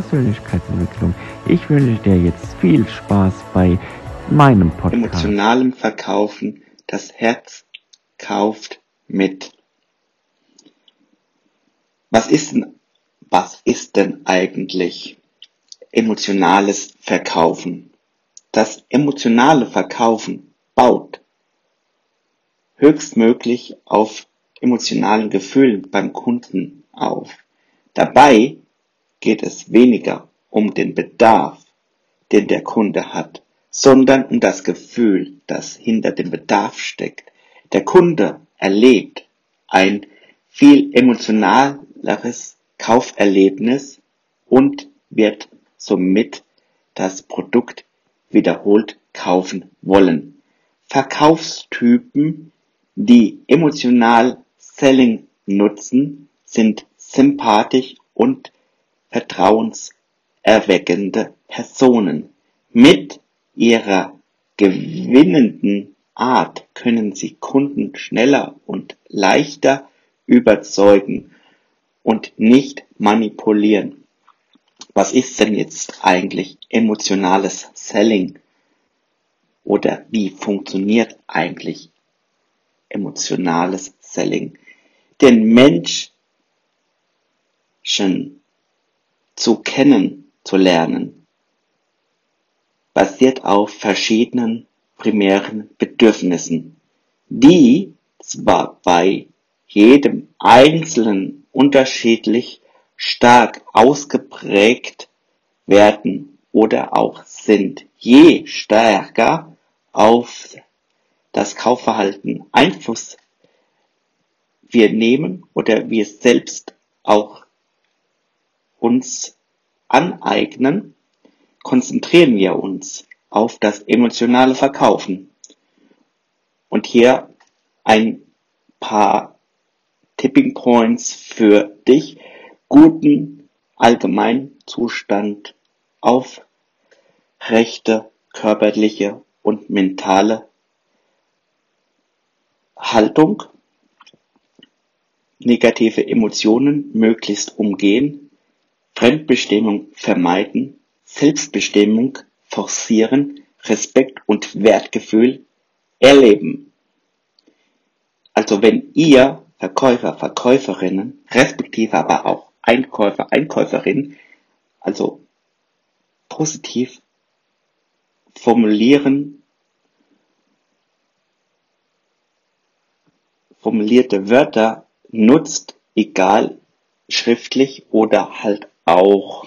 Persönlichkeitsentwicklung. Ich wünsche dir jetzt viel Spaß bei meinem Podcast. Emotionalem Verkaufen, das Herz kauft mit. Was ist denn, was ist denn eigentlich emotionales Verkaufen? Das emotionale Verkaufen baut höchstmöglich auf emotionalen Gefühlen beim Kunden auf. Dabei geht es weniger um den Bedarf, den der Kunde hat, sondern um das Gefühl, das hinter dem Bedarf steckt. Der Kunde erlebt ein viel emotionaleres Kauferlebnis und wird somit das Produkt wiederholt kaufen wollen. Verkaufstypen, die emotional Selling nutzen, sind sympathisch und vertrauenserweckende Personen. Mit ihrer gewinnenden Art können sie Kunden schneller und leichter überzeugen und nicht manipulieren. Was ist denn jetzt eigentlich emotionales Selling? Oder wie funktioniert eigentlich emotionales Selling? Den Menschen zu kennen, zu lernen, basiert auf verschiedenen primären Bedürfnissen, die zwar bei jedem Einzelnen unterschiedlich stark ausgeprägt werden oder auch sind. Je stärker auf das Kaufverhalten Einfluss wir nehmen oder wir selbst auch uns aneignen, konzentrieren wir uns auf das emotionale Verkaufen. Und hier ein paar Tipping Points für dich, guten Allgemeinzustand auf rechte körperliche und mentale Haltung, negative Emotionen möglichst umgehen, Fremdbestimmung vermeiden, Selbstbestimmung forcieren, Respekt und Wertgefühl erleben. Also wenn ihr Verkäufer, Verkäuferinnen, respektive aber auch Einkäufer, Einkäuferinnen, also positiv formulieren, formulierte Wörter nutzt, egal schriftlich oder halt auch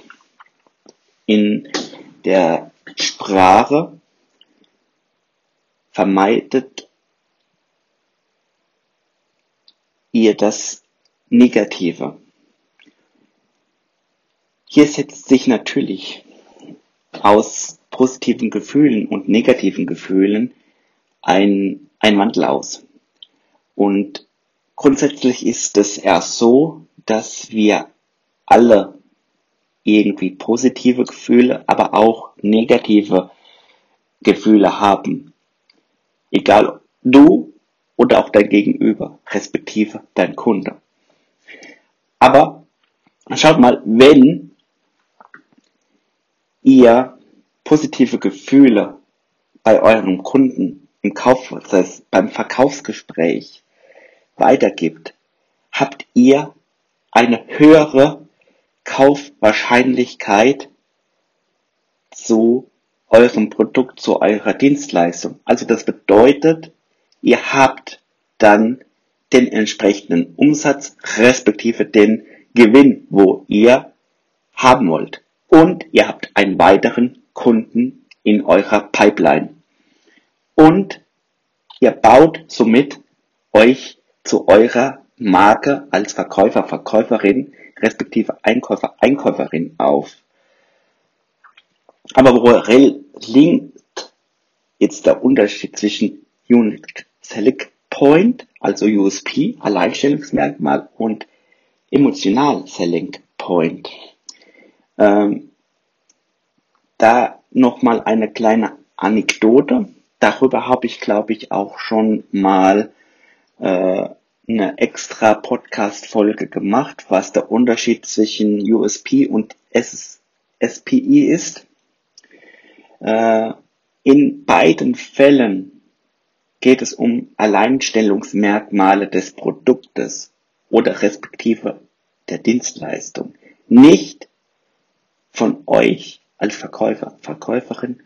in der Sprache vermeidet ihr das Negative. Hier setzt sich natürlich aus positiven Gefühlen und negativen Gefühlen ein, ein Wandel aus. Und grundsätzlich ist es erst so, dass wir alle irgendwie positive Gefühle, aber auch negative Gefühle haben. Egal du oder auch dein Gegenüber, respektive dein Kunde. Aber schaut mal, wenn ihr positive Gefühle bei eurem Kunden im Kaufprozess, beim Verkaufsgespräch weitergibt, habt ihr eine höhere Kaufwahrscheinlichkeit zu eurem Produkt, zu eurer Dienstleistung. Also das bedeutet, ihr habt dann den entsprechenden Umsatz respektive den Gewinn, wo ihr haben wollt. Und ihr habt einen weiteren Kunden in eurer Pipeline. Und ihr baut somit euch zu eurer Marke als Verkäufer, Verkäuferin respektive Einkäufer, Einkäuferin auf. Aber worin liegt jetzt der Unterschied zwischen Unique Select Point, also USP, Alleinstellungsmerkmal und Emotional Selling Point? Ähm, da nochmal eine kleine Anekdote. Darüber habe ich, glaube ich, auch schon mal äh, eine extra Podcast-Folge gemacht, was der Unterschied zwischen USP und SPI ist. Äh, in beiden Fällen geht es um Alleinstellungsmerkmale des Produktes oder respektive der Dienstleistung. Nicht von euch als Verkäufer, Verkäuferin